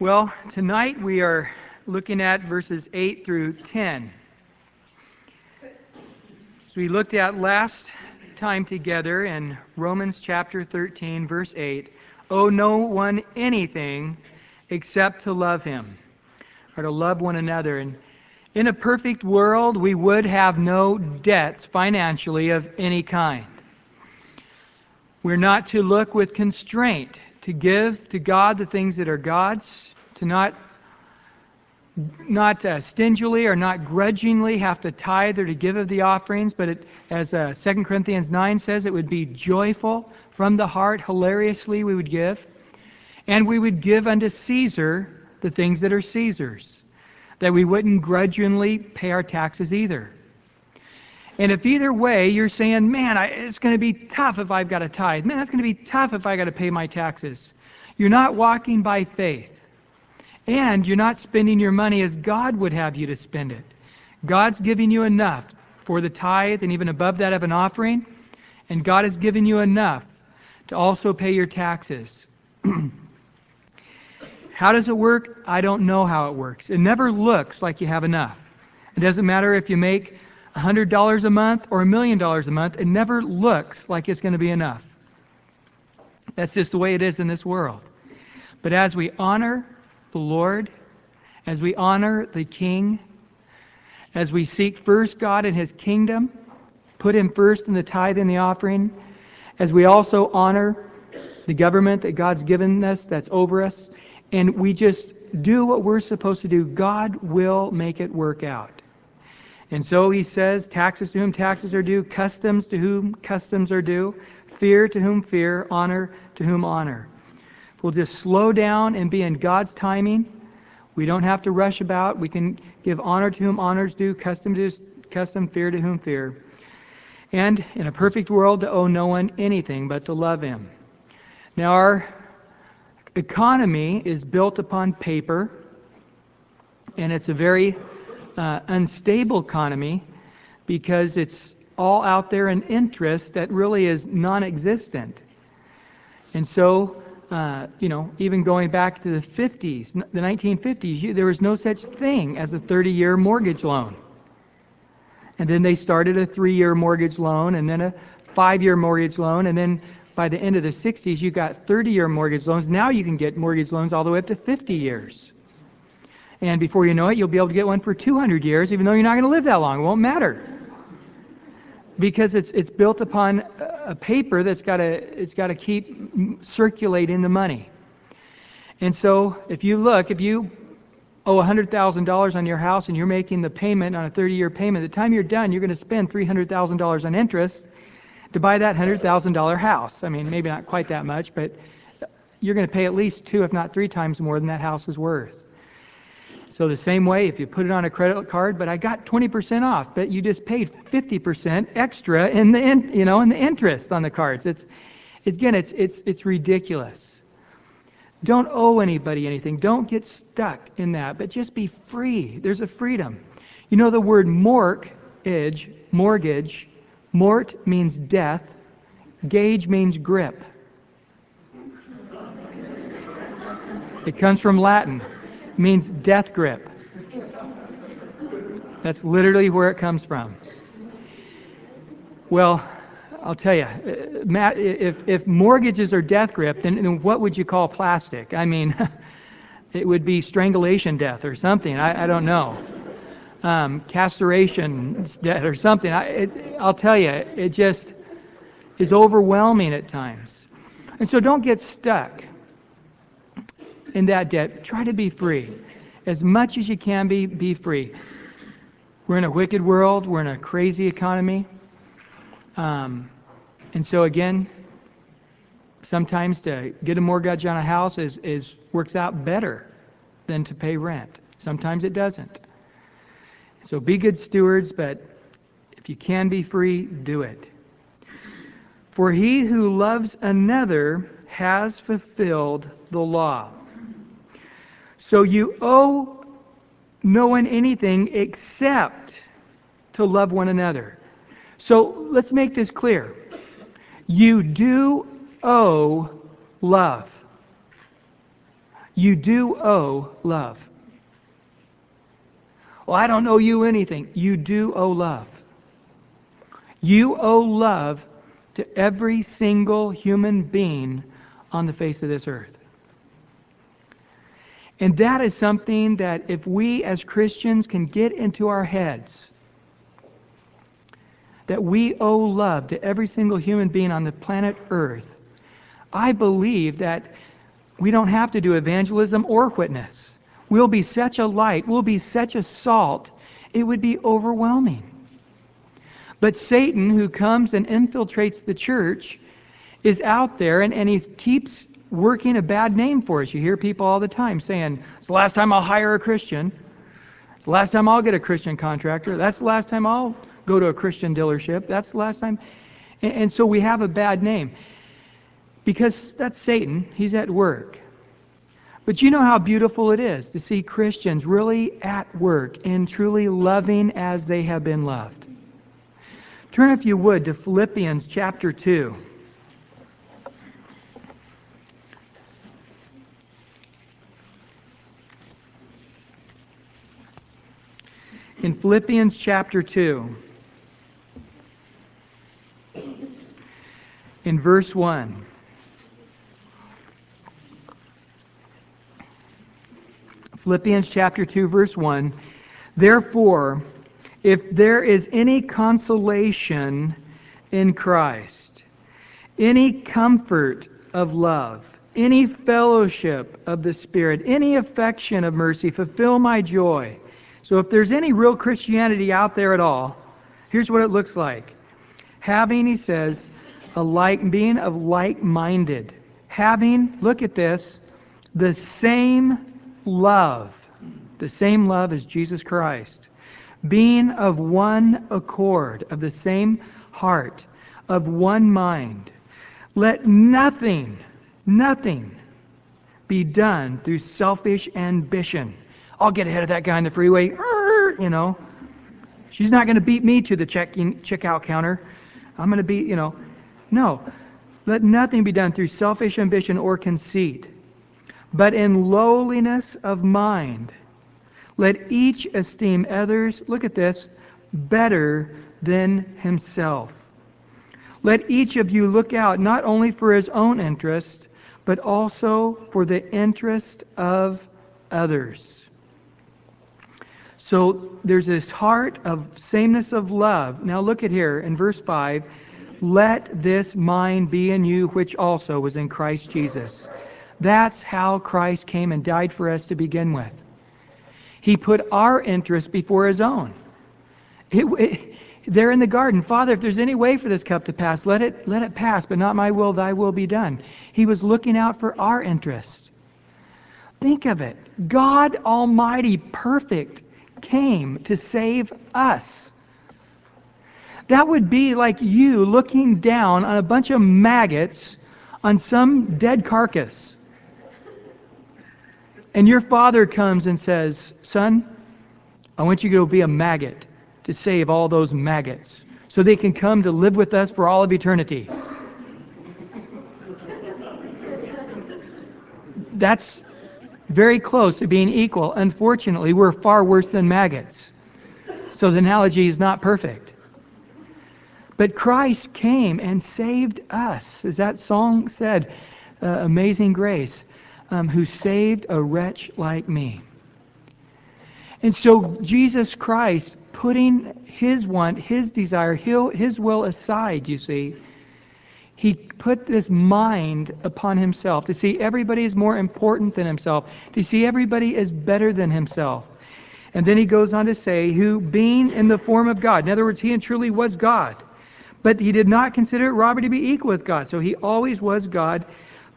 Well, tonight we are looking at verses 8 through 10. As we looked at last time together in Romans chapter 13, verse 8, owe no one anything except to love him, or to love one another. And in a perfect world, we would have no debts financially of any kind. We're not to look with constraint to give to God the things that are God's, to not not uh, stingily or not grudgingly have to tithe or to give of the offerings, but it, as uh, 2 Corinthians 9 says, it would be joyful from the heart, hilariously we would give. And we would give unto Caesar the things that are Caesar's, that we wouldn't grudgingly pay our taxes either. And if either way you're saying, man, I, it's going to be tough if I've got to tithe, man, that's going to be tough if I've got to pay my taxes, you're not walking by faith. And you're not spending your money as God would have you to spend it. God's giving you enough for the tithe and even above that of an offering, and God has given you enough to also pay your taxes. how does it work? I don't know how it works. It never looks like you have enough. It doesn't matter if you make $100 a month or a million dollars a month, it never looks like it's going to be enough. That's just the way it is in this world. But as we honor the Lord, as we honor the King, as we seek first God and His kingdom, put Him first in the tithe and the offering, as we also honor the government that God's given us that's over us, and we just do what we're supposed to do, God will make it work out. And so he says, taxes to whom taxes are due, customs to whom customs are due, fear to whom fear, honor to whom honor. We'll just slow down and be in God's timing, we don't have to rush about. We can give honor to whom honors due, custom to custom, fear to whom fear. And in a perfect world, to owe no one anything but to love him. Now, our economy is built upon paper, and it's a very uh, unstable economy because it's all out there in interest that really is non existent. And so, uh, you know, even going back to the 50s, the 1950s, you, there was no such thing as a 30 year mortgage loan. And then they started a three year mortgage loan and then a five year mortgage loan. And then by the end of the 60s, you got 30 year mortgage loans. Now you can get mortgage loans all the way up to 50 years. And before you know it, you'll be able to get one for 200 years, even though you're not going to live that long. It won't matter. Because it's, it's built upon a paper that's got to, it's got to keep circulating the money. And so if you look, if you owe $100,000 on your house and you're making the payment on a 30 year payment, the time you're done, you're going to spend $300,000 on interest to buy that $100,000 house. I mean, maybe not quite that much, but you're going to pay at least two, if not three times more than that house is worth. So the same way, if you put it on a credit card, but I got 20% off, but you just paid 50% extra in the in, you know in the interest on the cards. It's, it's again, it's it's it's ridiculous. Don't owe anybody anything. Don't get stuck in that, but just be free. There's a freedom. You know the word mortgage, mortgage, mort means death, gauge means grip. It comes from Latin means death grip. That's literally where it comes from. Well, I'll tell you, uh, Matt, if, if mortgages are death grip, then, then what would you call plastic? I mean, it would be strangulation death or something. I, I don't know. Um, castration death or something. I, I'll tell you, it just is overwhelming at times. And so don't get stuck in that debt. Try to be free. As much as you can be, be free. We're in a wicked world, we're in a crazy economy. Um, and so, again, sometimes to get a mortgage on a house is, is works out better than to pay rent. Sometimes it doesn't. So be good stewards, but if you can be free, do it. For he who loves another has fulfilled the law. So you owe no one anything except to love one another. So let's make this clear. You do owe love. You do owe love. Well, I don't owe you anything. You do owe love. You owe love to every single human being on the face of this earth. And that is something that if we as Christians can get into our heads, that we owe love to every single human being on the planet Earth, I believe that we don't have to do evangelism or witness. We'll be such a light, we'll be such a salt, it would be overwhelming. But Satan, who comes and infiltrates the church, is out there and, and he keeps working a bad name for us. You hear people all the time saying, It's the last time I'll hire a Christian. It's the last time I'll get a Christian contractor. That's the last time I'll go to a Christian dealership. That's the last time. And, and so we have a bad name. Because that's Satan. He's at work. But you know how beautiful it is to see Christians really at work and truly loving as they have been loved. Turn, if you would, to Philippians chapter 2. In Philippians chapter 2, in verse 1. Philippians chapter 2, verse 1. Therefore, if there is any consolation in Christ, any comfort of love, any fellowship of the Spirit, any affection of mercy, fulfill my joy. So if there's any real Christianity out there at all, here's what it looks like. Having, he says, a like being of like-minded. Having, look at this, the same love. The same love as Jesus Christ being of one accord, of the same heart, of one mind. Let nothing, nothing be done through selfish ambition. I'll get ahead of that guy in the freeway, you know. She's not going to beat me to the check-in, checkout counter. I'm going to beat, you know. No. Let nothing be done through selfish ambition or conceit, but in lowliness of mind let each esteem others, look at this, better than himself. Let each of you look out not only for his own interest, but also for the interest of others. So there's this heart of sameness of love. Now look at here in verse 5. Let this mind be in you, which also was in Christ Jesus. That's how Christ came and died for us to begin with. He put our interest before his own. It, it, in the garden, Father, if there's any way for this cup to pass, let it, let it pass, but not my will, thy will be done. He was looking out for our interest. Think of it. God Almighty, perfect, came to save us. That would be like you looking down on a bunch of maggots on some dead carcass and your father comes and says, Son, I want you to go be a maggot to save all those maggots so they can come to live with us for all of eternity. That's very close to being equal. Unfortunately, we're far worse than maggots. So the analogy is not perfect. But Christ came and saved us. As that song said, uh, Amazing Grace um, who saved a wretch like me. And so Jesus Christ, putting his want, his desire, his will aside, you see, he put this mind upon himself to see everybody is more important than himself, to see everybody is better than himself. And then he goes on to say, who being in the form of God, in other words, he and truly was God, but he did not consider it robbery to be equal with God. So he always was God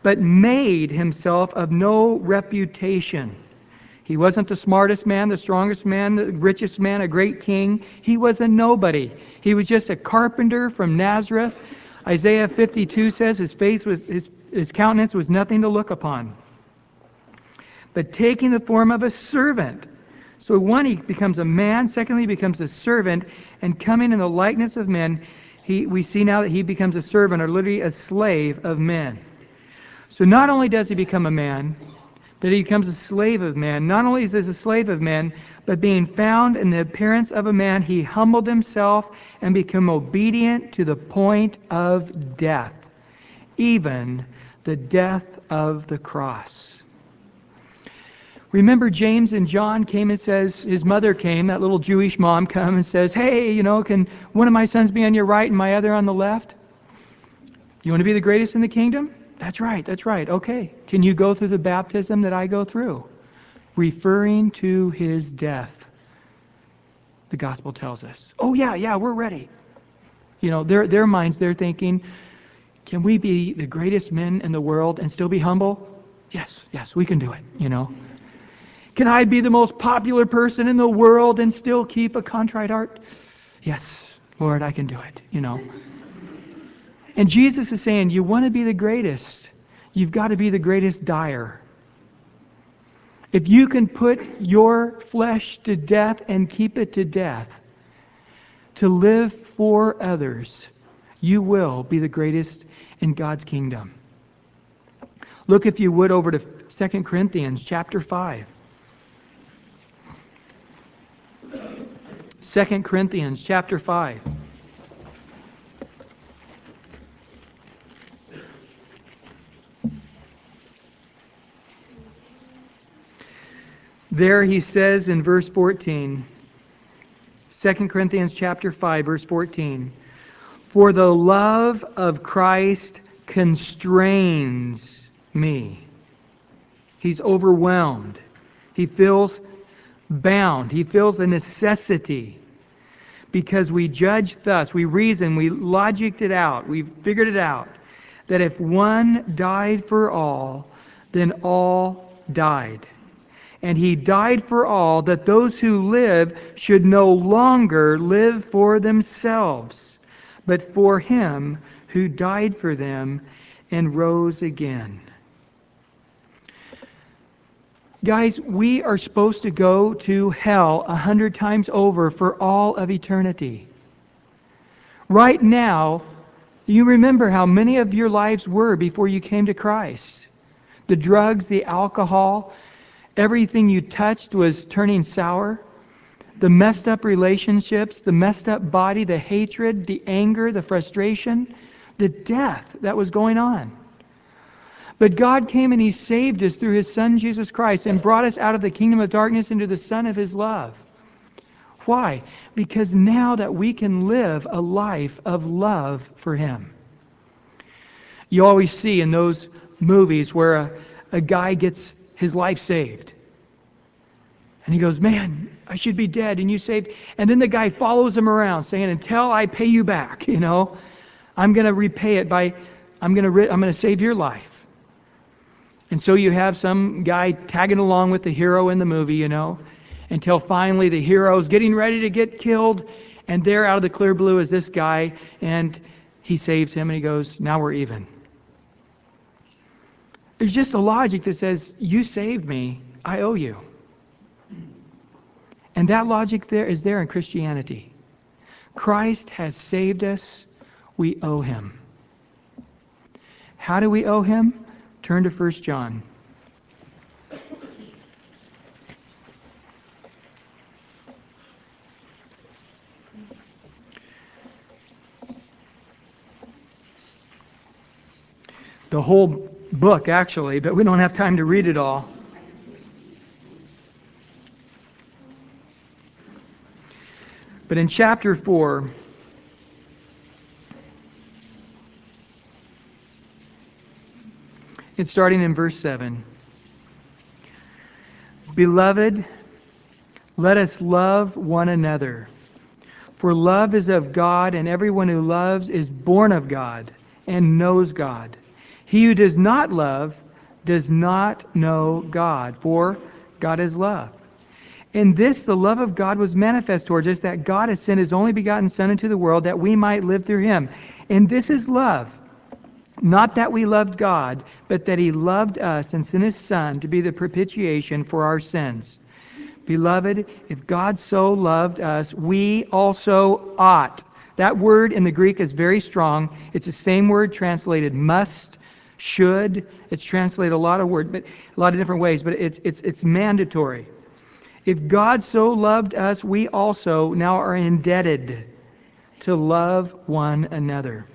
but made himself of no reputation. He wasn't the smartest man, the strongest man, the richest man, a great king. He was a nobody. He was just a carpenter from Nazareth. Isaiah 52 says his face was his, his countenance was nothing to look upon. But taking the form of a servant. So one, he becomes a man. Secondly, he becomes a servant. And coming in the likeness of men, he, we see now that he becomes a servant, or literally a slave of men. So not only does he become a man, that he becomes a slave of man. Not only is he a slave of man, but being found in the appearance of a man, he humbled himself and became obedient to the point of death, even the death of the cross. Remember James and John came and says his mother came, that little Jewish mom come and says, "Hey, you know, can one of my sons be on your right and my other on the left? You want to be the greatest in the kingdom?" That's right, that's right. Okay. Can you go through the baptism that I go through? Referring to his death. The gospel tells us. Oh, yeah, yeah, we're ready. You know, their, their minds, they're thinking, can we be the greatest men in the world and still be humble? Yes, yes, we can do it, you know. Can I be the most popular person in the world and still keep a contrite heart? Yes, Lord, I can do it, you know. And Jesus is saying, You want to be the greatest, you've got to be the greatest dyer. If you can put your flesh to death and keep it to death, to live for others, you will be the greatest in God's kingdom. Look, if you would, over to 2 Corinthians chapter 5. 2 Corinthians chapter 5. There he says in verse 14, 2 Corinthians chapter 5 verse 14, "For the love of Christ constrains me." He's overwhelmed. He feels bound. He feels a necessity because we judge thus, we reason, we logicked it out, we figured it out, that if one died for all, then all died. And he died for all, that those who live should no longer live for themselves, but for him who died for them and rose again. Guys, we are supposed to go to hell a hundred times over for all of eternity. Right now, you remember how many of your lives were before you came to Christ. The drugs, the alcohol, everything you touched was turning sour. The messed up relationships, the messed up body, the hatred, the anger, the frustration, the death that was going on. But God came and He saved us through His Son Jesus Christ and brought us out of the kingdom of darkness into the Son of His love. Why? Because now that we can live a life of love for Him. You always see in those movies where a, a guy gets his life saved. And he goes, Man, I should be dead, and you saved. And then the guy follows him around saying, Until I pay you back, you know, I'm going to repay it by, I'm going to, I'm going to save your life. And so you have some guy tagging along with the hero in the movie, you know, until finally the hero's getting ready to get killed, and there out of the clear blue is this guy, and he saves him, and he goes, Now we're even. There's just a logic that says, You saved me, I owe you. And that logic there is there in Christianity. Christ has saved us, we owe him. How do we owe him? Turn to 1 John. The whole book, actually, but we don't have time to read it all. But in chapter 4, It's starting in verse 7. Beloved, let us love one another. For love is of God, and everyone who loves is born of God and knows God. He who does not love does not know God, for God is love. In this, the love of God was manifest towards us, that God has sent his only begotten Son into the world, that we might live through him. And this is love not that we loved God, but that He loved us and sent His Son to be the propitiation for our sins. Beloved, if God so loved us, we also ought. That word in the Greek is very strong. It's the same word translated must, should. It's translated a lot of words, but a lot of different ways, but it's it's it's mandatory. If God so loved us, we also now are indebted to love one another.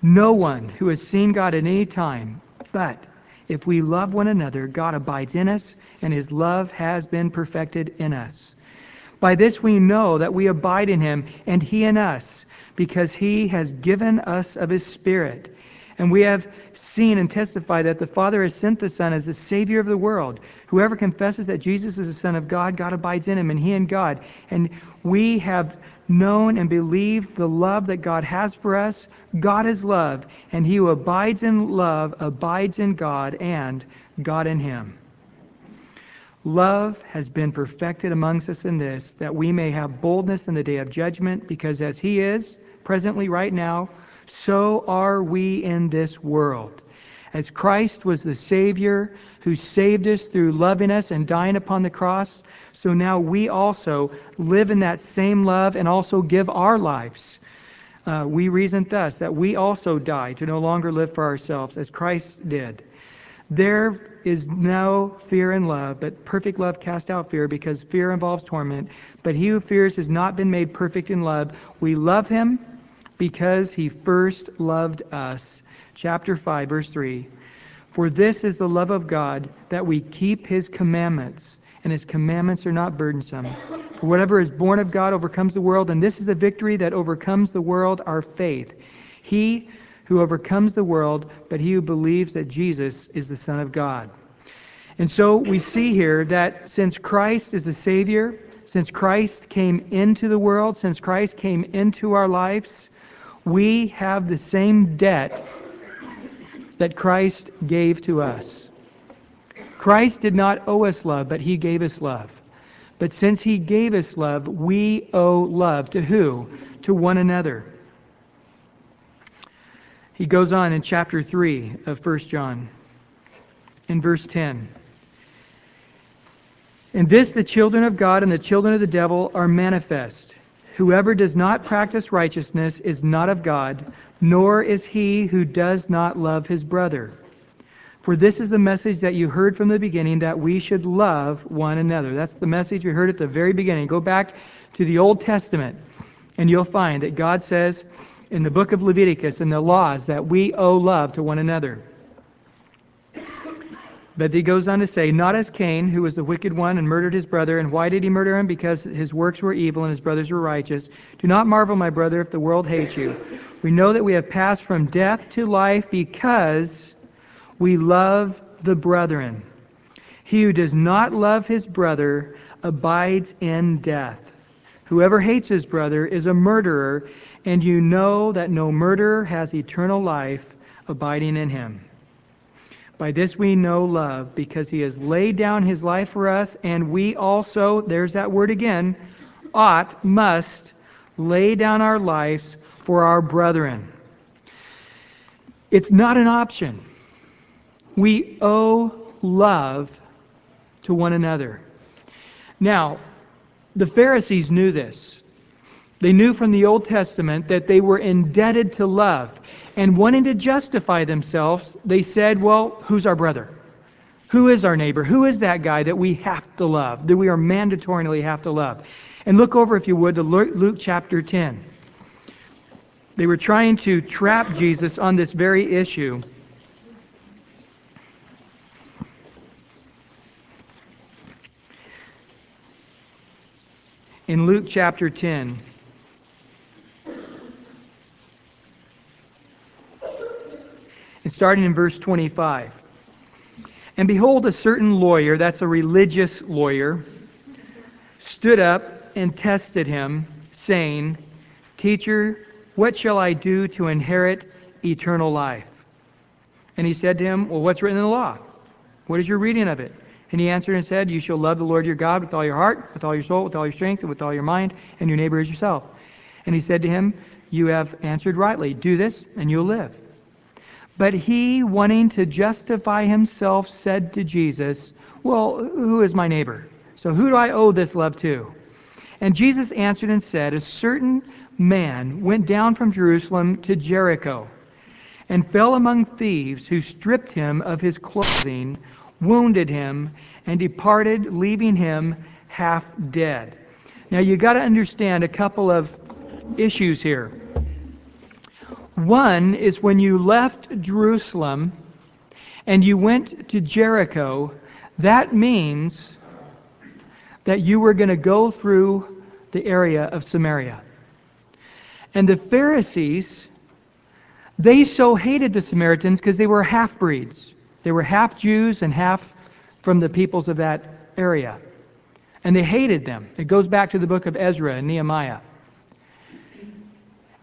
No one who has seen God at any time, but if we love one another, God abides in us, and his love has been perfected in us. By this we know that we abide in him, and he in us, because he has given us of his Spirit. And we have seen and testified that the Father has sent the Son as the Savior of the world. Whoever confesses that Jesus is the Son of God, God abides in him, and he in God. And we have known and believed the love that God has for us. God is love, and he who abides in love abides in God, and God in him. Love has been perfected amongst us in this, that we may have boldness in the day of judgment, because as he is, presently, right now, so are we in this world. As Christ was the Savior who saved us through loving us and dying upon the cross, so now we also live in that same love and also give our lives. Uh, we reason thus that we also die to no longer live for ourselves as Christ did. There is no fear in love, but perfect love casts out fear because fear involves torment. But he who fears has not been made perfect in love. We love him because he first loved us. Chapter 5, verse 3. For this is the love of God, that we keep his commandments, and his commandments are not burdensome. For whatever is born of God overcomes the world, and this is the victory that overcomes the world, our faith. He who overcomes the world, but he who believes that Jesus is the Son of God. And so we see here that since Christ is the Savior, since Christ came into the world, since Christ came into our lives, we have the same debt that Christ gave to us. Christ did not owe us love, but he gave us love. But since he gave us love, we owe love to who? To one another. He goes on in chapter 3 of 1 John, in verse 10. In this, the children of God and the children of the devil are manifest. Whoever does not practice righteousness is not of God, nor is he who does not love his brother. For this is the message that you heard from the beginning that we should love one another. That's the message we heard at the very beginning. Go back to the Old Testament, and you'll find that God says in the book of Leviticus and the laws that we owe love to one another. But he goes on to say, Not as Cain, who was the wicked one and murdered his brother. And why did he murder him? Because his works were evil and his brothers were righteous. Do not marvel, my brother, if the world hates you. We know that we have passed from death to life because we love the brethren. He who does not love his brother abides in death. Whoever hates his brother is a murderer, and you know that no murderer has eternal life abiding in him. By this we know love, because he has laid down his life for us, and we also, there's that word again, ought, must, lay down our lives for our brethren. It's not an option. We owe love to one another. Now, the Pharisees knew this. They knew from the Old Testament that they were indebted to love and wanting to justify themselves, they said, Well, who's our brother? Who is our neighbor? Who is that guy that we have to love, that we are mandatorily have to love? And look over, if you would, to Luke chapter 10. They were trying to trap Jesus on this very issue. In Luke chapter 10, And starting in verse 25. And behold, a certain lawyer, that's a religious lawyer, stood up and tested him, saying, Teacher, what shall I do to inherit eternal life? And he said to him, Well, what's written in the law? What is your reading of it? And he answered and said, You shall love the Lord your God with all your heart, with all your soul, with all your strength, and with all your mind, and your neighbor as yourself. And he said to him, You have answered rightly. Do this, and you'll live. But he, wanting to justify himself, said to Jesus, Well, who is my neighbor? So who do I owe this love to? And Jesus answered and said, A certain man went down from Jerusalem to Jericho and fell among thieves who stripped him of his clothing, wounded him, and departed, leaving him half dead. Now you got to understand a couple of issues here. One is when you left Jerusalem and you went to Jericho, that means that you were going to go through the area of Samaria. And the Pharisees, they so hated the Samaritans because they were half breeds. They were half Jews and half from the peoples of that area. And they hated them. It goes back to the book of Ezra and Nehemiah.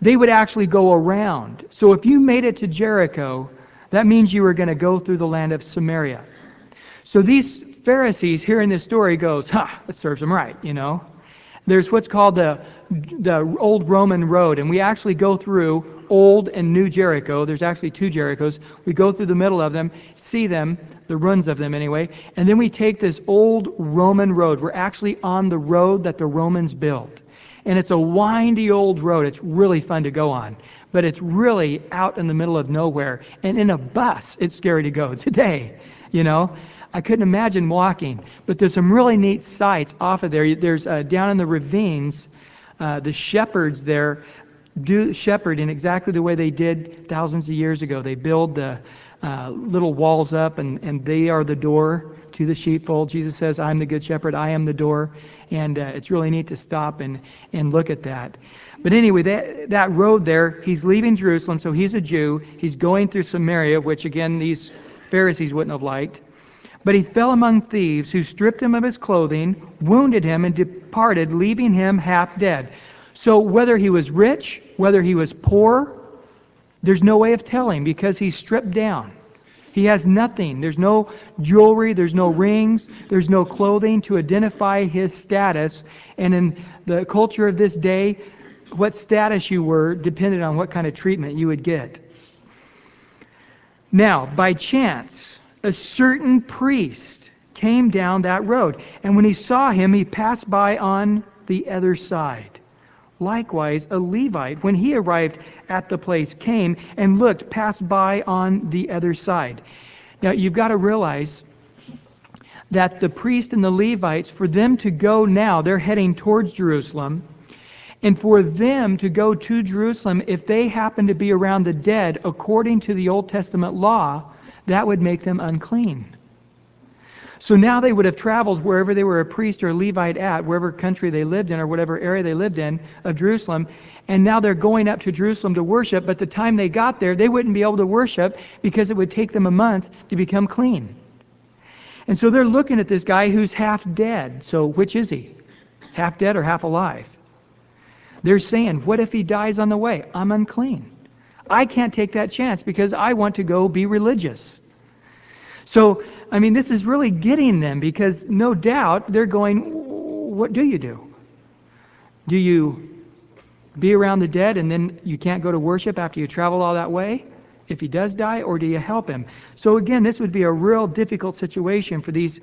They would actually go around. So if you made it to Jericho, that means you were going to go through the land of Samaria. So these Pharisees hearing this story goes, ha, that serves them right, you know. There's what's called the the old Roman road, and we actually go through old and new Jericho. There's actually two Jerichos. We go through the middle of them, see them, the ruins of them anyway, and then we take this old Roman road. We're actually on the road that the Romans built. And it's a windy old road. It's really fun to go on. But it's really out in the middle of nowhere. And in a bus, it's scary to go today, you know. I couldn't imagine walking. But there's some really neat sights off of there. There's uh, down in the ravines, uh, the shepherds there do shepherd in exactly the way they did thousands of years ago. They build the uh, little walls up, and, and they are the door to the sheepfold. Jesus says, I'm the good shepherd, I am the door. And uh, it's really neat to stop and, and look at that. But anyway, that, that road there, he's leaving Jerusalem, so he's a Jew. He's going through Samaria, which again, these Pharisees wouldn't have liked. But he fell among thieves who stripped him of his clothing, wounded him, and departed, leaving him half dead. So whether he was rich, whether he was poor, there's no way of telling because he's stripped down. He has nothing. There's no jewelry, there's no rings, there's no clothing to identify his status. And in the culture of this day, what status you were depended on what kind of treatment you would get. Now, by chance, a certain priest came down that road, and when he saw him, he passed by on the other side. Likewise, a Levite, when he arrived at the place, came and looked, passed by on the other side. Now, you've got to realize that the priest and the Levites, for them to go now, they're heading towards Jerusalem. And for them to go to Jerusalem, if they happen to be around the dead, according to the Old Testament law, that would make them unclean. So now they would have traveled wherever they were a priest or a Levite at, wherever country they lived in or whatever area they lived in of Jerusalem. And now they're going up to Jerusalem to worship, but the time they got there, they wouldn't be able to worship because it would take them a month to become clean. And so they're looking at this guy who's half dead. So which is he? Half dead or half alive? They're saying, What if he dies on the way? I'm unclean. I can't take that chance because I want to go be religious. So, I mean, this is really getting them because no doubt they're going, What do you do? Do you be around the dead and then you can't go to worship after you travel all that way? If he does die, or do you help him? So, again, this would be a real difficult situation for these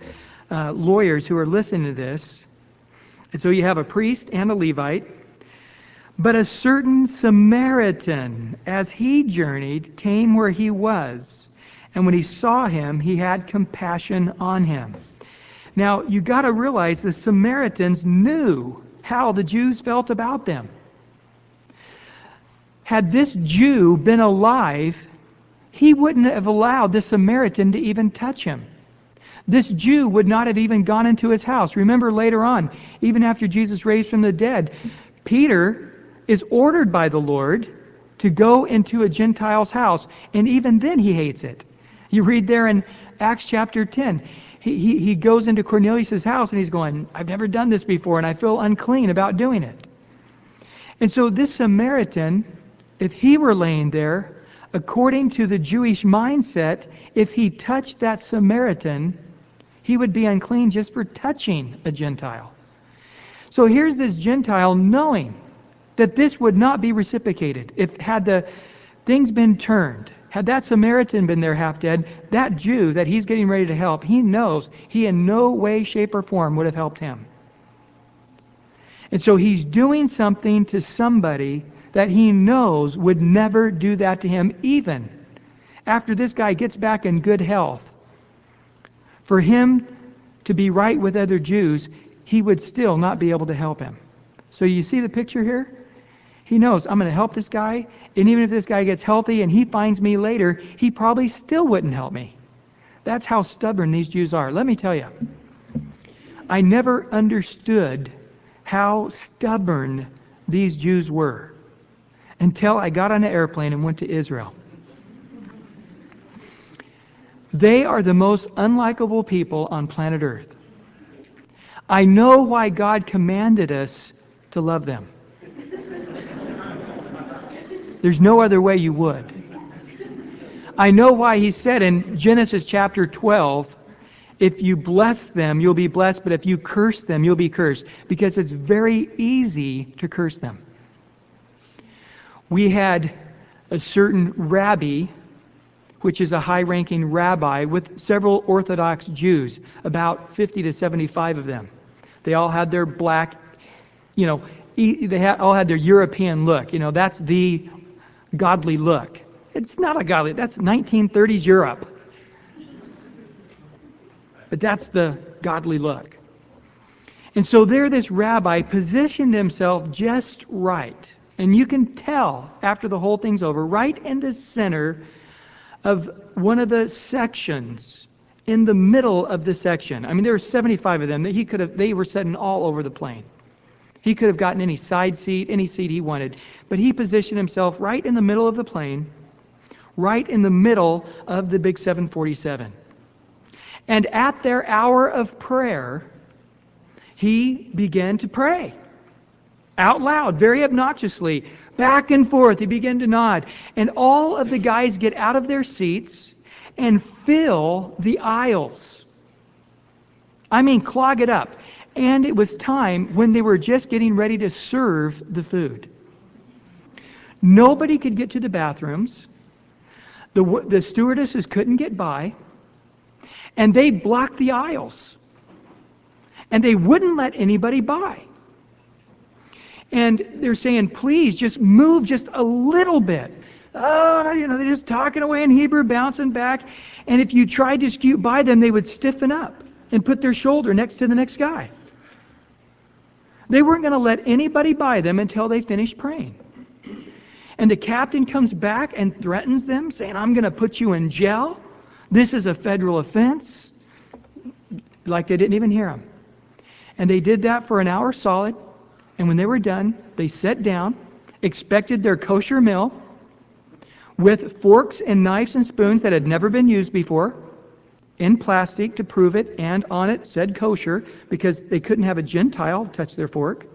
uh, lawyers who are listening to this. And so you have a priest and a Levite. But a certain Samaritan, as he journeyed, came where he was. And when he saw him, he had compassion on him. Now, you got to realize the Samaritans knew how the Jews felt about them. Had this Jew been alive, he wouldn't have allowed the Samaritan to even touch him. This Jew would not have even gone into his house. Remember later on, even after Jesus raised from the dead, Peter is ordered by the Lord to go into a Gentile's house, and even then he hates it. You read there in Acts chapter 10. He, he, he goes into Cornelius' house and he's going, I've never done this before, and I feel unclean about doing it. And so this Samaritan, if he were laying there, according to the Jewish mindset, if he touched that Samaritan, he would be unclean just for touching a Gentile. So here's this Gentile knowing that this would not be reciprocated. If had the things been turned, had that Samaritan been there half dead, that Jew that he's getting ready to help, he knows he in no way, shape, or form would have helped him. And so he's doing something to somebody that he knows would never do that to him, even after this guy gets back in good health, for him to be right with other Jews, he would still not be able to help him. So you see the picture here? He knows I'm going to help this guy, and even if this guy gets healthy and he finds me later, he probably still wouldn't help me. That's how stubborn these Jews are. Let me tell you, I never understood how stubborn these Jews were until I got on an airplane and went to Israel. They are the most unlikable people on planet Earth. I know why God commanded us to love them. There's no other way you would. I know why he said in Genesis chapter 12, if you bless them, you'll be blessed, but if you curse them, you'll be cursed. Because it's very easy to curse them. We had a certain rabbi, which is a high ranking rabbi, with several Orthodox Jews, about 50 to 75 of them. They all had their black, you know, they all had their European look. You know, that's the godly look. It's not a godly, that's 1930s Europe. But that's the godly look. And so there, this rabbi positioned himself just right. And you can tell after the whole thing's over, right in the center of one of the sections, in the middle of the section. I mean, there were 75 of them that he could have, they were sitting all over the plane. He could have gotten any side seat, any seat he wanted. But he positioned himself right in the middle of the plane, right in the middle of the big 747. And at their hour of prayer, he began to pray out loud, very obnoxiously, back and forth. He began to nod. And all of the guys get out of their seats and fill the aisles. I mean, clog it up. And it was time when they were just getting ready to serve the food. Nobody could get to the bathrooms. The, the stewardesses couldn't get by. And they blocked the aisles. And they wouldn't let anybody by. And they're saying, please just move just a little bit. Oh, you know, they're just talking away in Hebrew, bouncing back. And if you tried to scoot by them, they would stiffen up and put their shoulder next to the next guy. They weren't going to let anybody by them until they finished praying. And the captain comes back and threatens them, saying, I'm going to put you in jail. This is a federal offense. Like they didn't even hear him. And they did that for an hour solid. And when they were done, they sat down, expected their kosher meal with forks and knives and spoons that had never been used before in plastic to prove it, and on it said kosher because they couldn't have a Gentile touch their fork.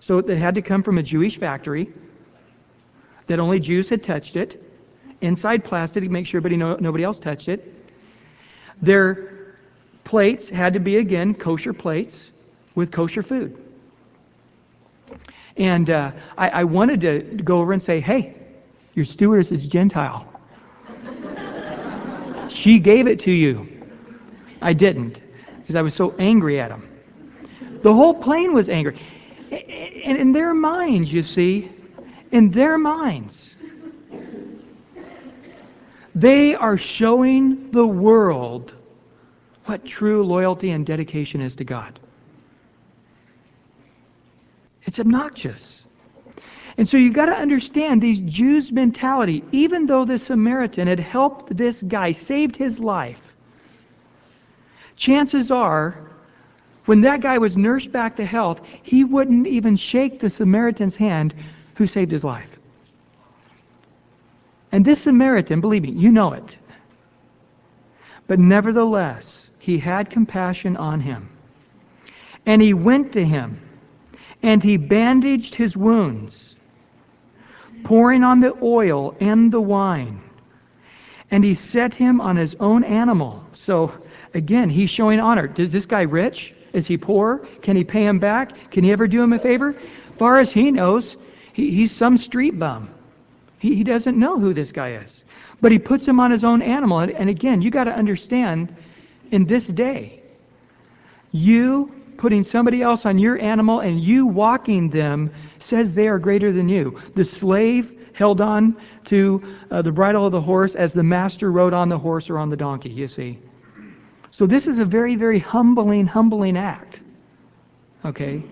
So it had to come from a Jewish factory that only Jews had touched it, inside plastic to make sure nobody, no, nobody else touched it. Their plates had to be, again, kosher plates with kosher food. And uh, I, I wanted to go over and say, hey, your stewardess is Gentile. She gave it to you. I didn't because I was so angry at him. The whole plane was angry. And in their minds, you see, in their minds, they are showing the world what true loyalty and dedication is to God. It's obnoxious. And so you've got to understand these Jews' mentality. Even though the Samaritan had helped this guy, saved his life, chances are, when that guy was nursed back to health, he wouldn't even shake the Samaritan's hand who saved his life. And this Samaritan, believe me, you know it. But nevertheless, he had compassion on him. And he went to him and he bandaged his wounds, pouring on the oil and the wine. And he set him on his own animal. So, again, he's showing honor. Is this guy rich? Is he poor? Can he pay him back? Can he ever do him a favor? Far as he knows, he, he's some street bum. He, he doesn't know who this guy is. But he puts him on his own animal. And, and again, you got to understand in this day, you putting somebody else on your animal and you walking them says they are greater than you. The slave held on to uh, the bridle of the horse as the master rode on the horse or on the donkey, you see. So this is a very, very humbling, humbling act. Okay?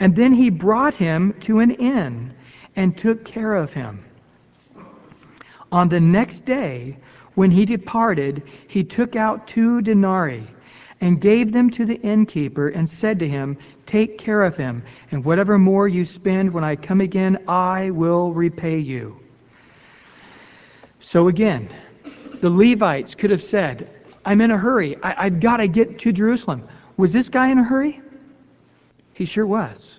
And then he brought him to an inn and took care of him. On the next day, when he departed, he took out two denarii and gave them to the innkeeper and said to him, Take care of him, and whatever more you spend when I come again, I will repay you. So again, the Levites could have said, I'm in a hurry. I, have got to get to Jerusalem. Was this guy in a hurry? He sure was.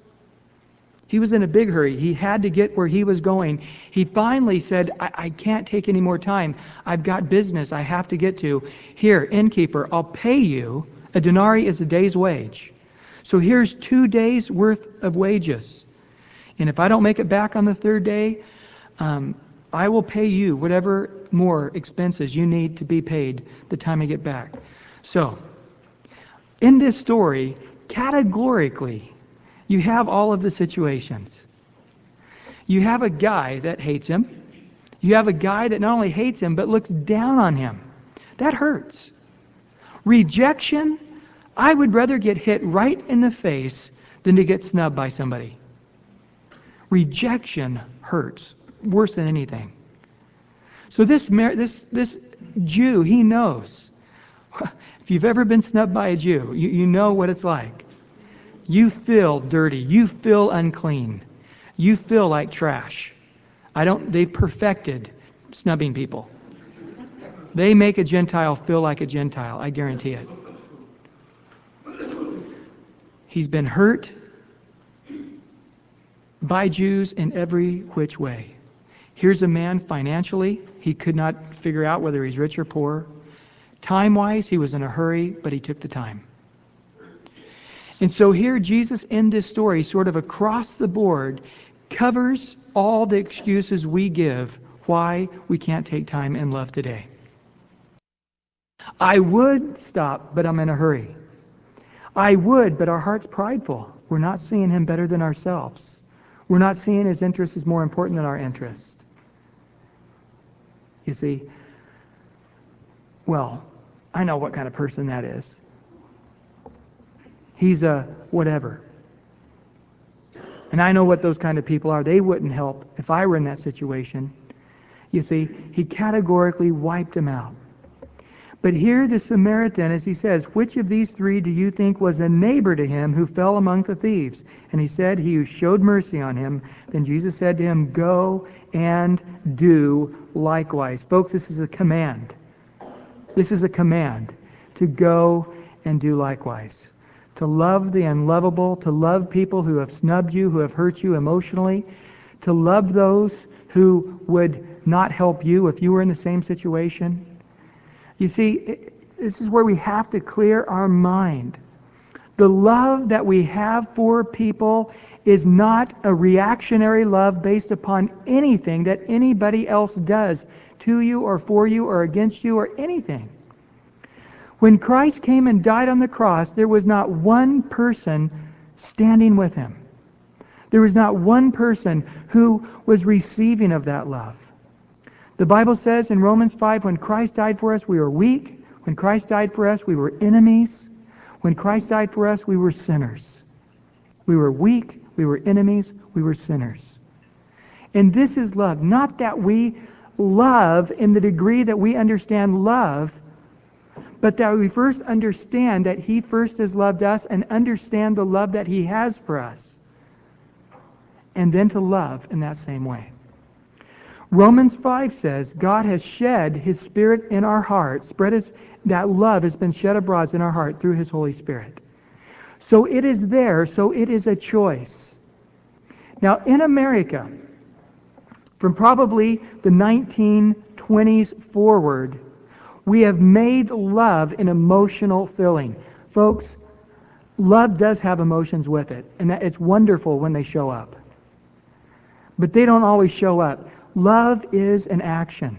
He was in a big hurry. He had to get where he was going. He finally said, I, I can't take any more time. I've got business I have to get to. Here, innkeeper, I'll pay you. A denarii is a day's wage. So here's two days' worth of wages. And if I don't make it back on the third day, um, I will pay you whatever more expenses you need to be paid the time I get back. So, in this story, categorically, you have all of the situations. You have a guy that hates him. You have a guy that not only hates him, but looks down on him. That hurts. Rejection, I would rather get hit right in the face than to get snubbed by somebody. Rejection hurts worse than anything. So this, this, this Jew, he knows. If you've ever been snubbed by a Jew, you, you know what it's like. You feel dirty. You feel unclean. You feel like trash. I don't, they've perfected snubbing people. They make a Gentile feel like a Gentile. I guarantee it. He's been hurt by Jews in every which way. Here's a man financially, he could not figure out whether he's rich or poor. Time wise, he was in a hurry, but he took the time. And so here, Jesus in this story, sort of across the board, covers all the excuses we give why we can't take time and love today. I would stop, but I'm in a hurry. I would, but our heart's prideful. We're not seeing him better than ourselves. We're not seeing his interest as more important than our interest. You see, well, I know what kind of person that is. He's a whatever. And I know what those kind of people are. They wouldn't help if I were in that situation. You see, he categorically wiped him out. But here the Samaritan, as he says, which of these three do you think was a neighbor to him who fell among the thieves? And he said, he who showed mercy on him. Then Jesus said to him, go and do likewise. Folks, this is a command. This is a command to go and do likewise to love the unlovable, to love people who have snubbed you, who have hurt you emotionally, to love those who would not help you if you were in the same situation. You see, this is where we have to clear our mind. The love that we have for people is not a reactionary love based upon anything that anybody else does to you or for you or against you or anything. When Christ came and died on the cross, there was not one person standing with him. There was not one person who was receiving of that love. The Bible says in Romans 5 when Christ died for us, we were weak. When Christ died for us, we were enemies. When Christ died for us, we were sinners. We were weak, we were enemies, we were sinners. And this is love. Not that we love in the degree that we understand love, but that we first understand that He first has loved us and understand the love that He has for us. And then to love in that same way. Romans 5 says, God has shed His Spirit in our hearts, spread His, that love has been shed abroad in our heart through His Holy Spirit. So it is there, so it is a choice. Now, in America, from probably the 1920s forward, we have made love an emotional filling. Folks, love does have emotions with it, and that it's wonderful when they show up. But they don't always show up. Love is an action.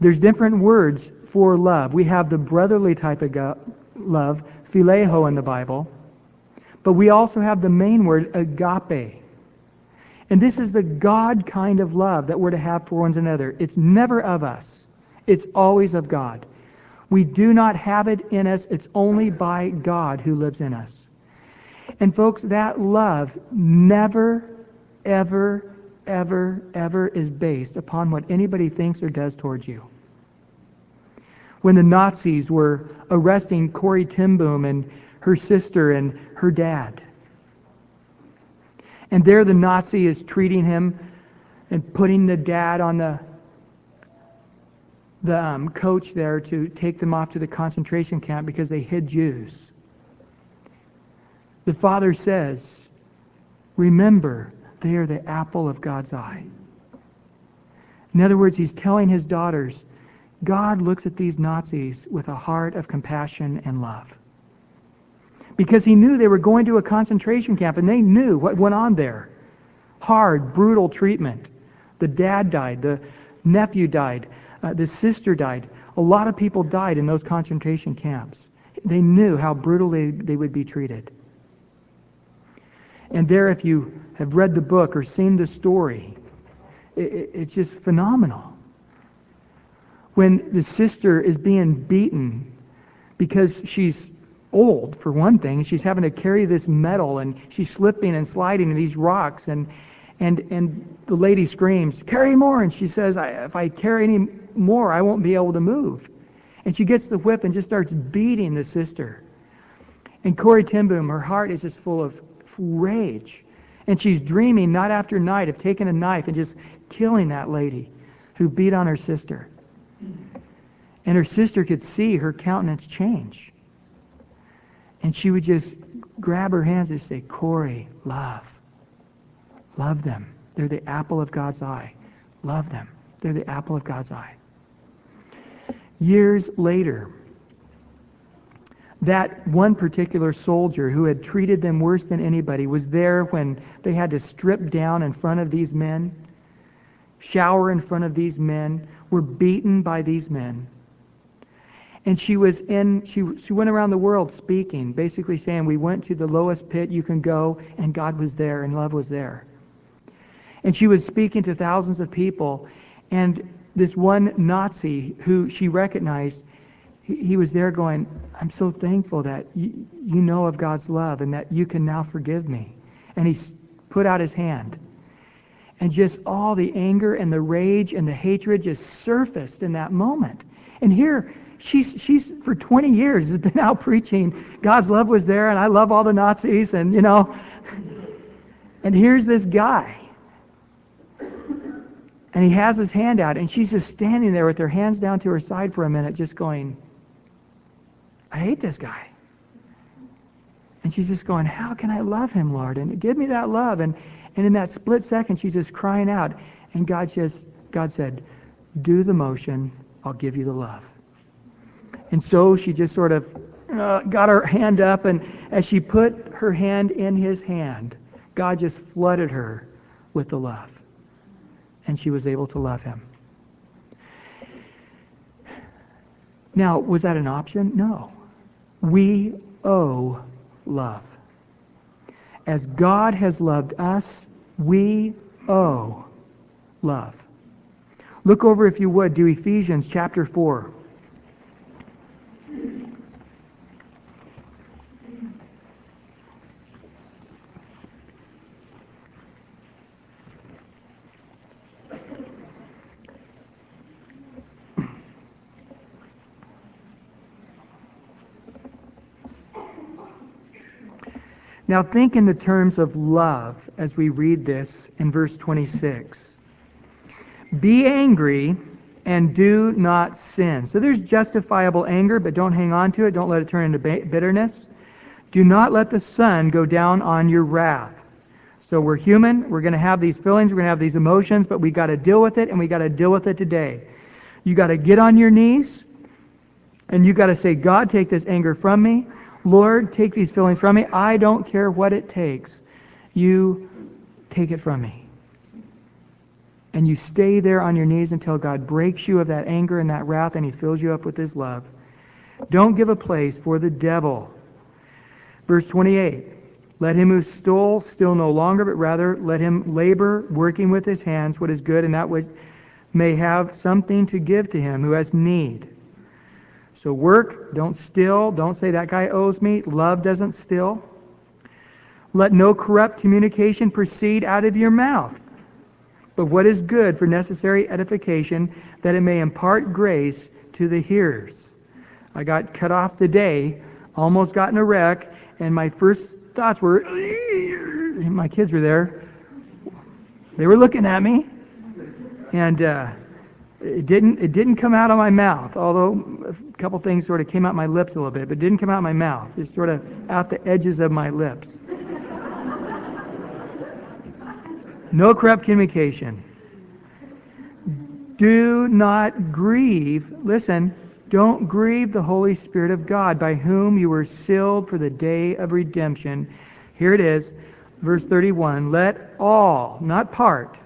There's different words for love. We have the brotherly type of love, phileo in the Bible, but we also have the main word agape. And this is the God kind of love that we're to have for one another. It's never of us, it's always of God. We do not have it in us, it's only by God who lives in us. And folks, that love never, ever, ever, ever is based upon what anybody thinks or does towards you. When the Nazis were arresting Corrie ten Boom and her sister and her dad, and there the Nazi is treating him and putting the dad on the the um, coach there to take them off to the concentration camp because they hid Jews. The father says, Remember, they are the apple of God's eye. In other words, he's telling his daughters, God looks at these Nazis with a heart of compassion and love because he knew they were going to a concentration camp and they knew what went on there. Hard, brutal treatment. The dad died, the nephew died, uh, the sister died. A lot of people died in those concentration camps. They knew how brutally they would be treated. And there, if you have read the book or seen the story, it, it's just phenomenal. When the sister is being beaten because she's old, for one thing. She's having to carry this metal and she's slipping and sliding in these rocks. And, and, and the lady screams, Carry more. And she says, If I carry any more, I won't be able to move. And she gets the whip and just starts beating the sister. And Corrie ten Boom, her heart is just full of rage. And she's dreaming night after night of taking a knife and just killing that lady who beat on her sister. And her sister could see her countenance change. And she would just grab her hands and say, Corrie, love. Love them. They're the apple of God's eye. Love them. They're the apple of God's eye. Years later, that one particular soldier who had treated them worse than anybody was there when they had to strip down in front of these men, shower in front of these men, were beaten by these men. And she was in, she, she went around the world speaking, basically saying, We went to the lowest pit you can go, and God was there, and love was there. And she was speaking to thousands of people, and this one Nazi who she recognized, he, was there going, I'm so thankful that you, you know of God's love and that you can now forgive me. And he put out his hand. And just all the anger and the rage and the hatred just surfaced in that moment. And here, she's she's for 20 years has been out preaching God's love was there and I love all the Nazis and you know and here's this guy and he has his hand out and she's just standing there with her hands down to her side for a minute just going I hate this guy. And she's just going how can I love him Lord? And give me that love. And and in that split second she's just crying out. And God just God said do the motion. I'll give you the love. And so she just sort of uh, got her hand up, and as she put her hand in his hand, God just flooded her with the love. And she was able to love him. Now, was that an option? No. We owe love. As God has loved us, we owe love. Look over, if you would, to Ephesians chapter 4. Now, think in the terms of love as we read this in verse 26. Be angry and do not sin. So there's justifiable anger, but don't hang on to it. Don't let it turn into bitterness. Do not let the sun go down on your wrath. So we're human. We're going to have these feelings. We're going to have these emotions, but we got to deal with it, and we got to deal with it today. You got to get on your knees, and you got to say, God, take this anger from me. Lord, take these feelings from me. I don't care what it takes. You take it from me. And you stay there on your knees until God breaks you of that anger and that wrath and he fills you up with his love. Don't give a place for the devil. Verse 28 Let him who stole steal no longer, but rather let him labor, working with his hands what is good, and that which may have something to give to him who has need. So work, don't steal, don't say that guy owes me. Love doesn't steal. Let no corrupt communication proceed out of your mouth, but what is good for necessary edification, that it may impart grace to the hearers. I got cut off today, almost got in a wreck, and my first thoughts were, my kids were there. They were looking at me, and uh, it didn't it didn't come out of my mouth. Although a couple things sort of came out my lips a little bit, but didn't come out of my mouth. It's sort of out the edges of my lips. no corrupt communication. Do not grieve. Listen, don't grieve the Holy Spirit of God, by whom you were sealed for the day of redemption. Here it is, verse 31. Let all, not part,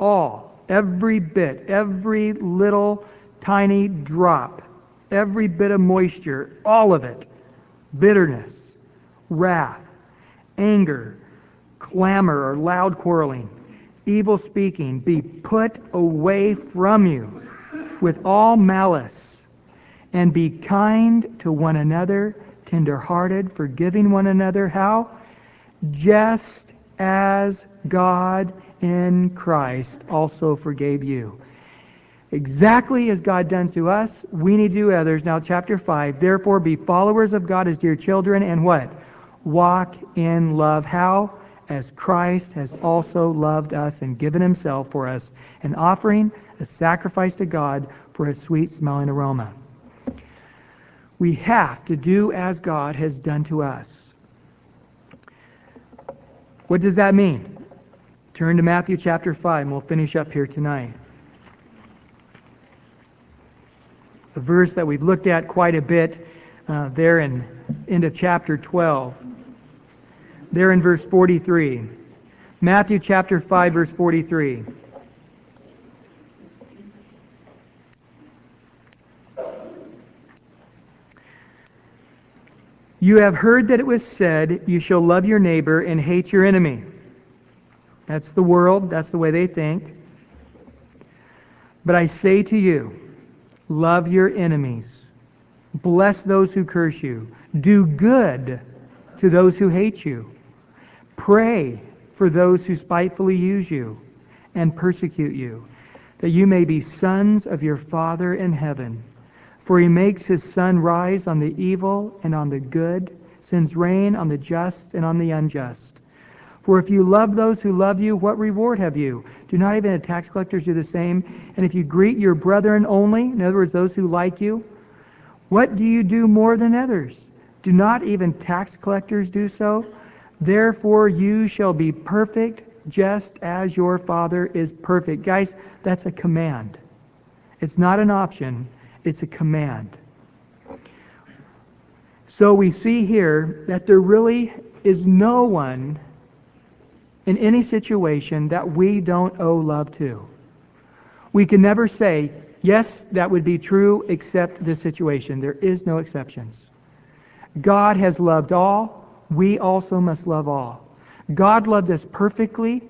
all, every bit, every little tiny drop, every bit of moisture, all of it, bitterness, wrath, anger, clamor or loud quarreling, evil speaking, be put away from you with all malice and be kind to one another, tenderhearted, forgiving one another. How? Just as God in Christ also forgave you. Exactly as God done to us, we need to do others. Now, chapter 5. Therefore, be followers of God as dear children, and what? Walk in love. How? As Christ has also loved us and given himself for us, an offering, a sacrifice to God for a sweet smelling aroma. We have to do as God has done to us. What does that mean? Turn to Matthew chapter 5, and we'll finish up here tonight. A verse that we've looked at quite a bit uh, there in end of chapter 12. There in verse 43. Matthew chapter 5, verse 43. You have heard that it was said, You shall love your neighbor and hate your enemy. That's the world, that's the way they think. But I say to you, love your enemies, bless those who curse you, do good to those who hate you, pray for those who spitefully use you and persecute you, that you may be sons of your Father in heaven. For he makes his sun rise on the evil and on the good, sends rain on the just and on the unjust. For if you love those who love you, what reward have you? Do not even the tax collectors do the same? And if you greet your brethren only, in other words, those who like you, what do you do more than others? Do not even tax collectors do so? Therefore you shall be perfect just as your Father is perfect. Guys, that's a command. It's not an option. It's a command. So we see here that there really is no one in any situation that we don't owe love to. We can never say, yes, that would be true except this situation. There is no exceptions. God has loved all. We also must love all. God loved us perfectly.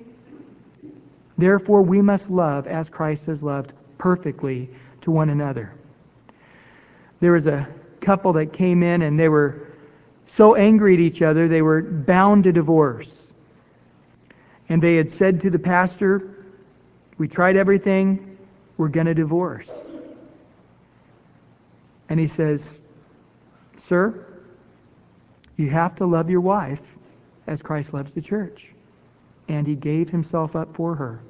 Therefore, we must love as Christ has loved perfectly to one another there was a couple that came in and they were so angry at each other they were bound to divorce. And they had said to the pastor, We tried everything, we're going to divorce. And he says, Sir, you have to love your wife as Christ loves the church. And he gave himself up for her.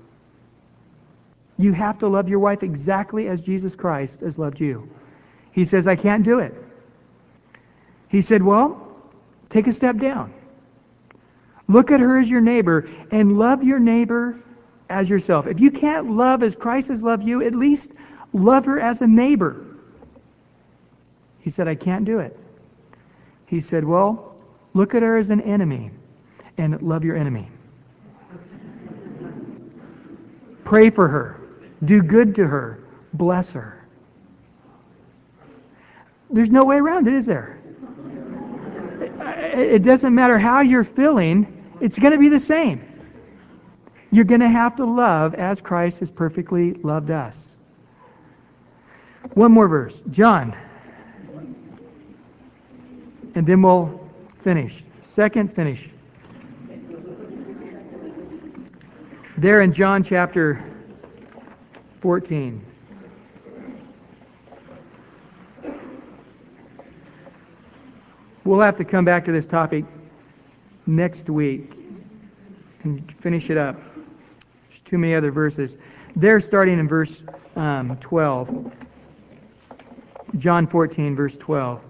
You have to love your wife exactly as Jesus Christ has loved you. He says, I can't do it. He said, Well, take a step down. Look at her as your neighbor and love your neighbor as yourself. If you can't love as Christ has loved you, at least love her as a neighbor. He said, I can't do it. He said, Well, look at her as an enemy and love your enemy. Pray for her. Do good to her. Bless her. There's no way around it, is there? it doesn't matter how you're feeling, it's going to be the same. You're going to have to love as Christ has perfectly loved us. One more verse. John. And then we'll finish. Second finish. There in John chapter 14. We'll have to come back to this topic next week and finish it up. There's too many other verses. They're starting in verse um, 12. John 14, verse 12.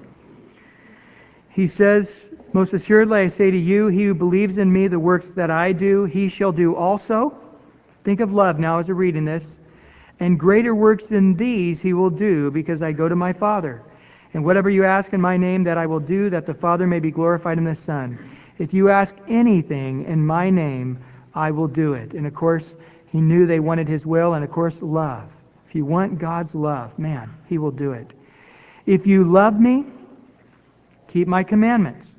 He says, Most assuredly I say to you, he who believes in me, the works that I do, he shall do also. Think of love now as we're reading this. And greater works than these he will do, because I go to my Father. And whatever you ask in my name, that I will do, that the Father may be glorified in the Son. If you ask anything in my name, I will do it. And of course, he knew they wanted his will, and of course, love. If you want God's love, man, he will do it. If you love me, keep my commandments.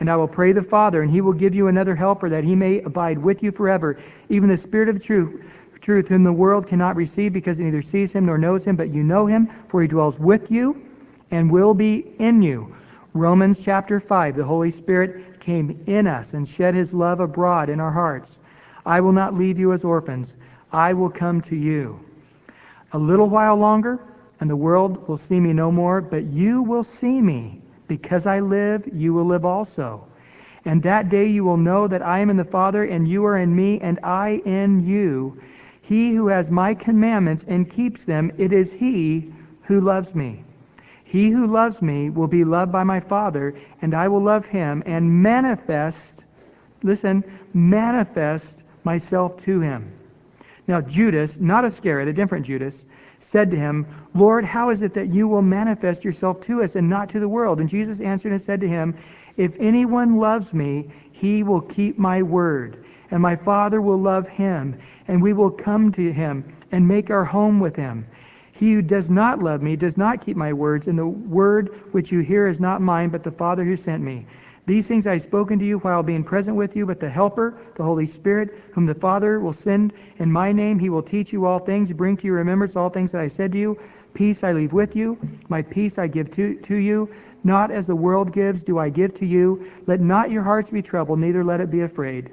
And I will pray the Father, and he will give you another helper that he may abide with you forever, even the Spirit of truth, truth whom the world cannot receive because it neither sees him nor knows him, but you know him, for he dwells with you and will be in you. Romans chapter 5 The Holy Spirit came in us and shed his love abroad in our hearts. I will not leave you as orphans, I will come to you. A little while longer, and the world will see me no more, but you will see me. Because I live, you will live also. And that day you will know that I am in the Father, and you are in me, and I in you. He who has my commandments and keeps them, it is he who loves me. He who loves me will be loved by my Father, and I will love him and manifest, listen, manifest myself to him. Now, Judas, not Iscariot, a different Judas, said to him, Lord, how is it that you will manifest yourself to us and not to the world? And Jesus answered and said to him, If anyone loves me, he will keep my word, and my Father will love him, and we will come to him and make our home with him. He who does not love me does not keep my words, and the word which you hear is not mine, but the Father who sent me. These things I have spoken to you while being present with you, but the Helper, the Holy Spirit, whom the Father will send in my name, he will teach you all things, bring to your remembrance all things that I said to you. Peace I leave with you, my peace I give to, to you. Not as the world gives, do I give to you. Let not your hearts be troubled, neither let it be afraid.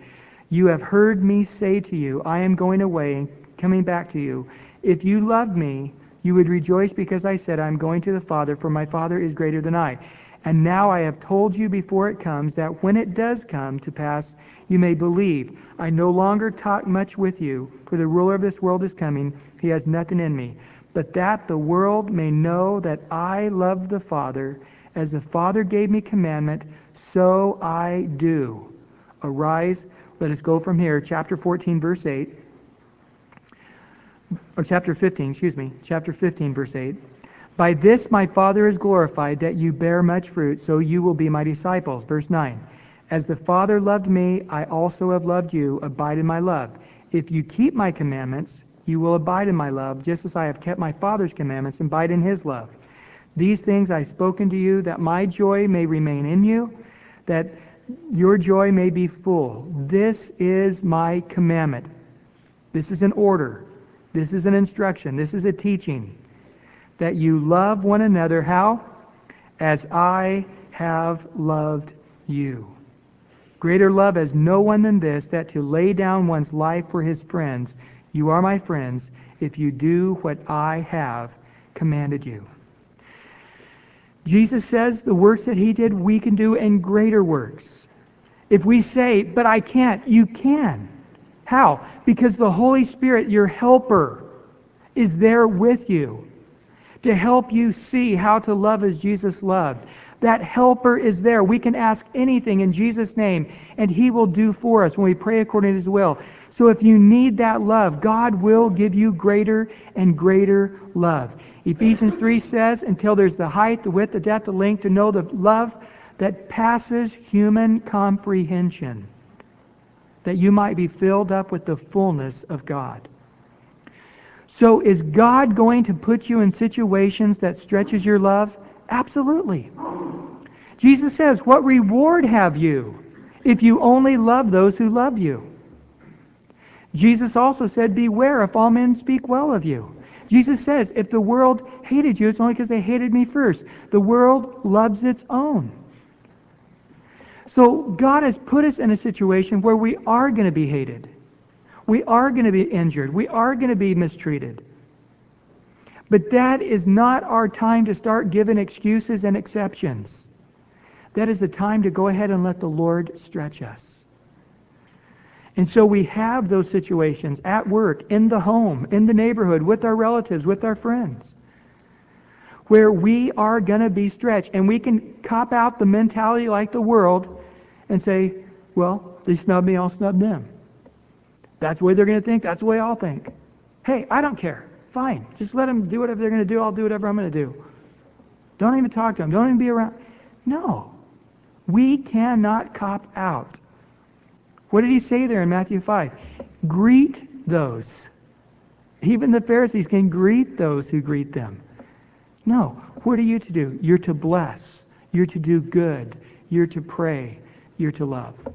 You have heard me say to you, I am going away and coming back to you. If you love me, you would rejoice because I said, I am going to the Father, for my Father is greater than I. And now I have told you before it comes, that when it does come to pass, you may believe. I no longer talk much with you, for the ruler of this world is coming. He has nothing in me. But that the world may know that I love the Father, as the Father gave me commandment, so I do. Arise, let us go from here. Chapter 14, verse 8 or chapter 15, excuse me, chapter 15, verse 8. By this my Father is glorified, that you bear much fruit, so you will be my disciples. Verse 9. As the Father loved me, I also have loved you. Abide in my love. If you keep my commandments, you will abide in my love, just as I have kept my Father's commandments and abide in his love. These things I have spoken to you, that my joy may remain in you, that your joy may be full. This is my commandment. This is an order. This is an instruction. This is a teaching. That you love one another. How? As I have loved you. Greater love has no one than this, that to lay down one's life for his friends. You are my friends if you do what I have commanded you. Jesus says the works that he did, we can do and greater works. If we say, but I can't, you can. How? Because the Holy Spirit, your helper, is there with you to help you see how to love as Jesus loved. That helper is there. We can ask anything in Jesus' name, and he will do for us when we pray according to his will. So if you need that love, God will give you greater and greater love. Ephesians 3 says, until there's the height, the width, the depth, the length, to know the love that passes human comprehension that you might be filled up with the fullness of God. So is God going to put you in situations that stretches your love? Absolutely. Jesus says, What reward have you if you only love those who love you? Jesus also said, Beware if all men speak well of you. Jesus says, If the world hated you, it's only because they hated me first. The world loves its own. So God has put us in a situation where we are going to be hated. We are going to be injured. We are going to be mistreated. But that is not our time to start giving excuses and exceptions. That is the time to go ahead and let the Lord stretch us. And so we have those situations at work, in the home, in the neighborhood, with our relatives, with our friends, where we are going to be stretched. And we can cop out the mentality like the world and say, well, they snub me, I'll snub them. That's the way they're going to think. That's the way I'll think. Hey, I don't care. Fine. Just let them do whatever they're going to do. I'll do whatever I'm going to do. Don't even talk to them. Don't even be around. No. We cannot cop out. What did he say there in Matthew 5? Greet those. Even the Pharisees can greet those who greet them. No. What are you to do? You're to bless. You're to do good. You're to pray. You're to love.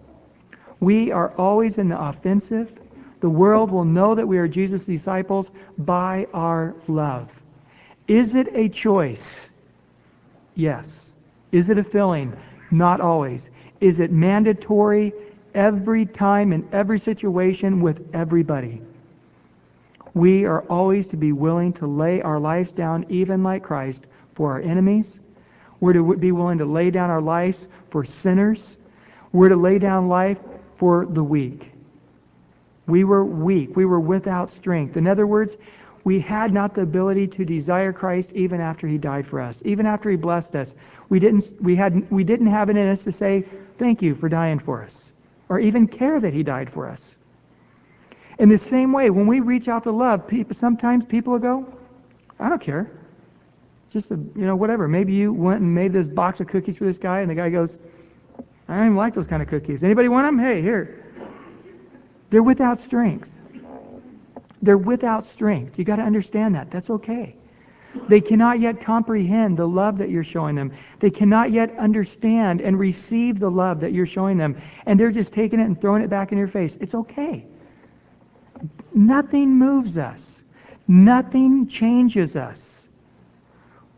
We are always in the offensive. The world will know that we are Jesus' disciples by our love. Is it a choice? Yes. Is it a filling? Not always. Is it mandatory every time in every situation with everybody? We are always to be willing to lay our lives down, even like Christ, for our enemies. We're to be willing to lay down our lives for sinners. We're to lay down life for the weak. We were weak. We were without strength. In other words, we had not the ability to desire Christ even after he died for us, even after he blessed us. We didn't, we had, we didn't have it in us to say, thank you for dying for us, or even care that he died for us. In the same way, when we reach out to love, people, sometimes people go, I don't care. Just, a, you know, whatever. Maybe you went and made this box of cookies for this guy, and the guy goes, I don't even like those kind of cookies. Anybody want them? Hey, here. They're without strength. They're without strength. You got to understand that. That's okay. They cannot yet comprehend the love that you're showing them. They cannot yet understand and receive the love that you're showing them. And they're just taking it and throwing it back in your face. It's okay. Nothing moves us. Nothing changes us.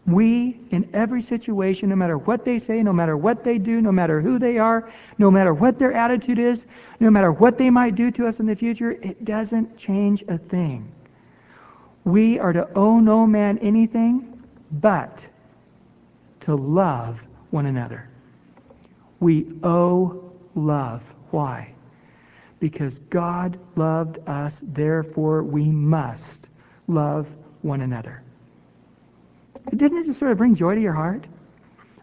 We, in every situation, no matter what they say, no matter what they do, no matter who they are, no matter what their attitude is, no matter what they might do to us in the future, it doesn't change a thing. We are to owe no man anything but to love one another. We owe love. Why? Because God loved us, therefore we must love one another. Didn't it just sort of bring joy to your heart?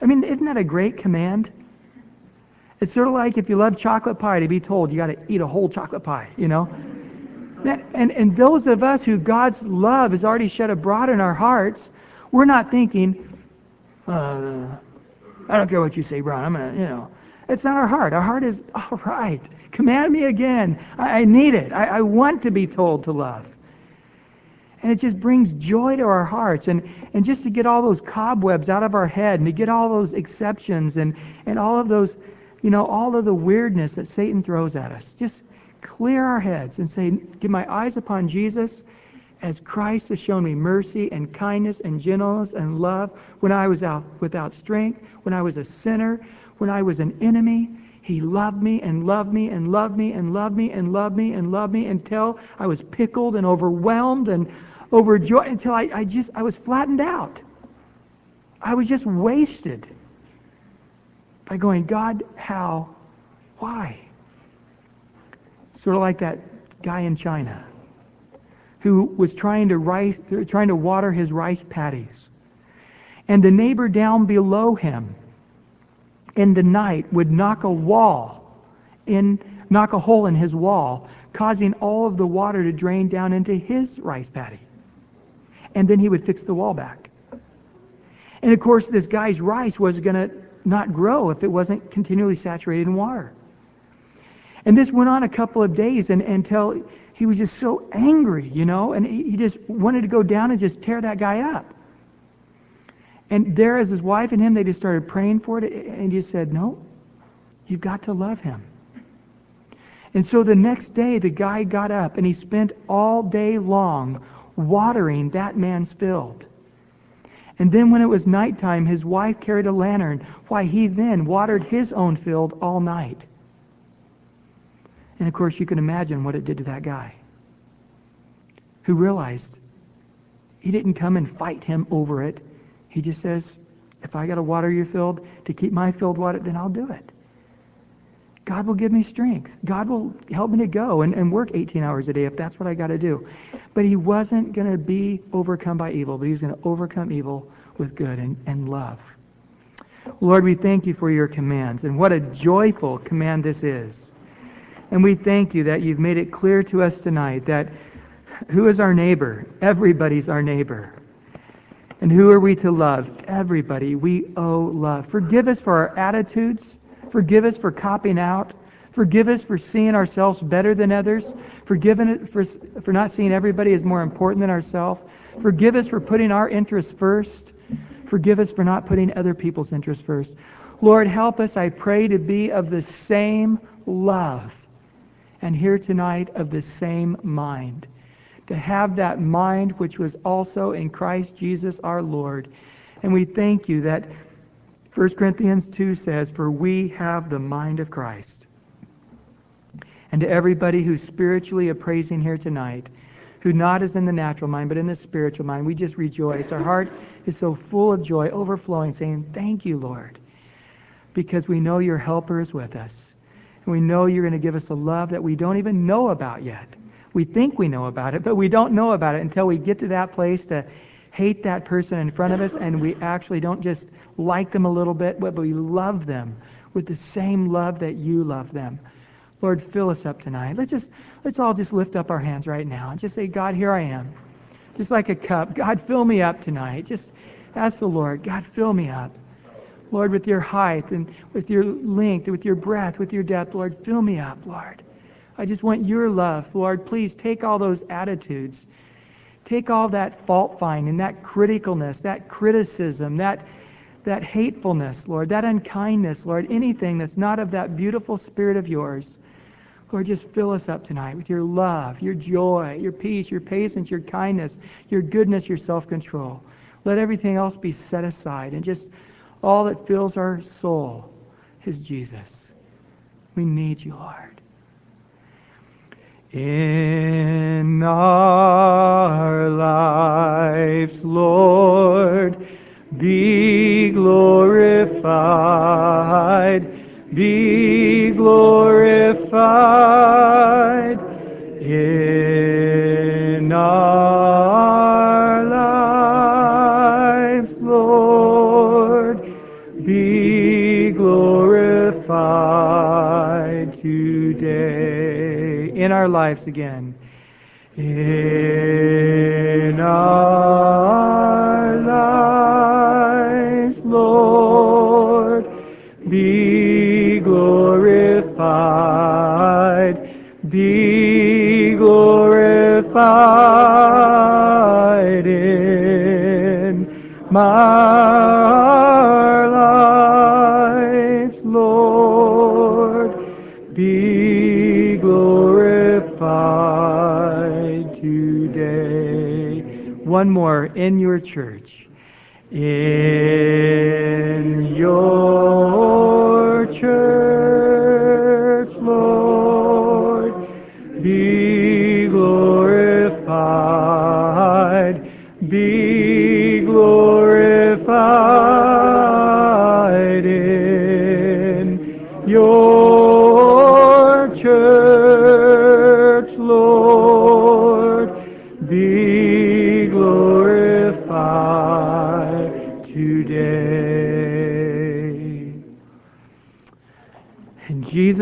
I mean, isn't that a great command? It's sort of like if you love chocolate pie to be told you got to eat a whole chocolate pie, you know? That, and, and those of us who God's love has already shed abroad in our hearts, we're not thinking, uh, I don't care what you say, Brian. I'm going to, you know. It's not our heart. Our heart is, all right, command me again. I, I need it. I, I want to be told to love. And it just brings joy to our hearts. And, and just to get all those cobwebs out of our head and to get all those exceptions and, and all of those, you know, all of the weirdness that Satan throws at us. Just clear our heads and say, Get my eyes upon Jesus as Christ has shown me mercy and kindness and gentleness and love when I was out without strength, when I was a sinner, when I was an enemy. He loved me and loved me and loved me and loved me and loved me and loved me until I was pickled and overwhelmed and overjoyed until I, I just I was flattened out. I was just wasted by going, God, how? Why? Sort of like that guy in China who was trying to rice, trying to water his rice paddies. And the neighbor down below him in the night would knock a wall in knock a hole in his wall, causing all of the water to drain down into his rice paddy. And then he would fix the wall back. And of course, this guy's rice was going to not grow if it wasn't continually saturated in water. And this went on a couple of days and, until he was just so angry, you know, and he, he just wanted to go down and just tear that guy up. And there, as his wife and him, they just started praying for it, and he said, No, you've got to love him. And so the next day, the guy got up and he spent all day long watering that man's field. And then when it was nighttime, his wife carried a lantern, why he then watered his own field all night. And of course, you can imagine what it did to that guy who realized he didn't come and fight him over it. He just says, if I got to water your field to keep my field watered, then I'll do it. God will give me strength. God will help me to go and, and work 18 hours a day if that's what I got to do. But he wasn't going to be overcome by evil, but he was going to overcome evil with good and, and love. Lord, we thank you for your commands, and what a joyful command this is. And we thank you that you've made it clear to us tonight that who is our neighbor? Everybody's our neighbor. And who are we to love? Everybody. We owe love. Forgive us for our attitudes Forgive us for copying out. Forgive us for seeing ourselves better than others. Forgive us for, for not seeing everybody as more important than ourselves. Forgive us for putting our interests first. Forgive us for not putting other people's interests first. Lord, help us, I pray, to be of the same love and here tonight of the same mind. To have that mind which was also in Christ Jesus our Lord. And we thank you that 1 Corinthians 2 says, For we have the mind of Christ. And to everybody who's spiritually appraising here tonight, who not is in the natural mind, but in the spiritual mind, we just rejoice. Our heart is so full of joy, overflowing, saying, Thank you, Lord, because we know your helper is with us. And we know you're going to give us a love that we don't even know about yet. We think we know about it, but we don't know about it until we get to that place to hate that person in front of us and we actually don't just like them a little bit, but we love them with the same love that you love them. Lord, fill us up tonight. Let's just let's all just lift up our hands right now and just say, God, here I am. Just like a cup. God, fill me up tonight. Just ask the Lord, God, fill me up. Lord, with your height and with your length, with your breadth, with your depth, Lord, fill me up, Lord. I just want your love. Lord, please take all those attitudes Take all that fault finding, that criticalness, that criticism, that, that hatefulness, Lord, that unkindness, Lord, anything that's not of that beautiful spirit of yours. Lord, just fill us up tonight with your love, your joy, your peace, your patience, your kindness, your goodness, your self control. Let everything else be set aside and just all that fills our soul is Jesus. We need you, Lord in our lives, Lord, be glorified, be glorified in our lives, Lord, be glorified today in our lives again. In our lives, Lord, be glorified, be glorified in my One more in your church. In your church,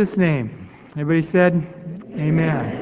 Jesus' name, everybody said, Amen.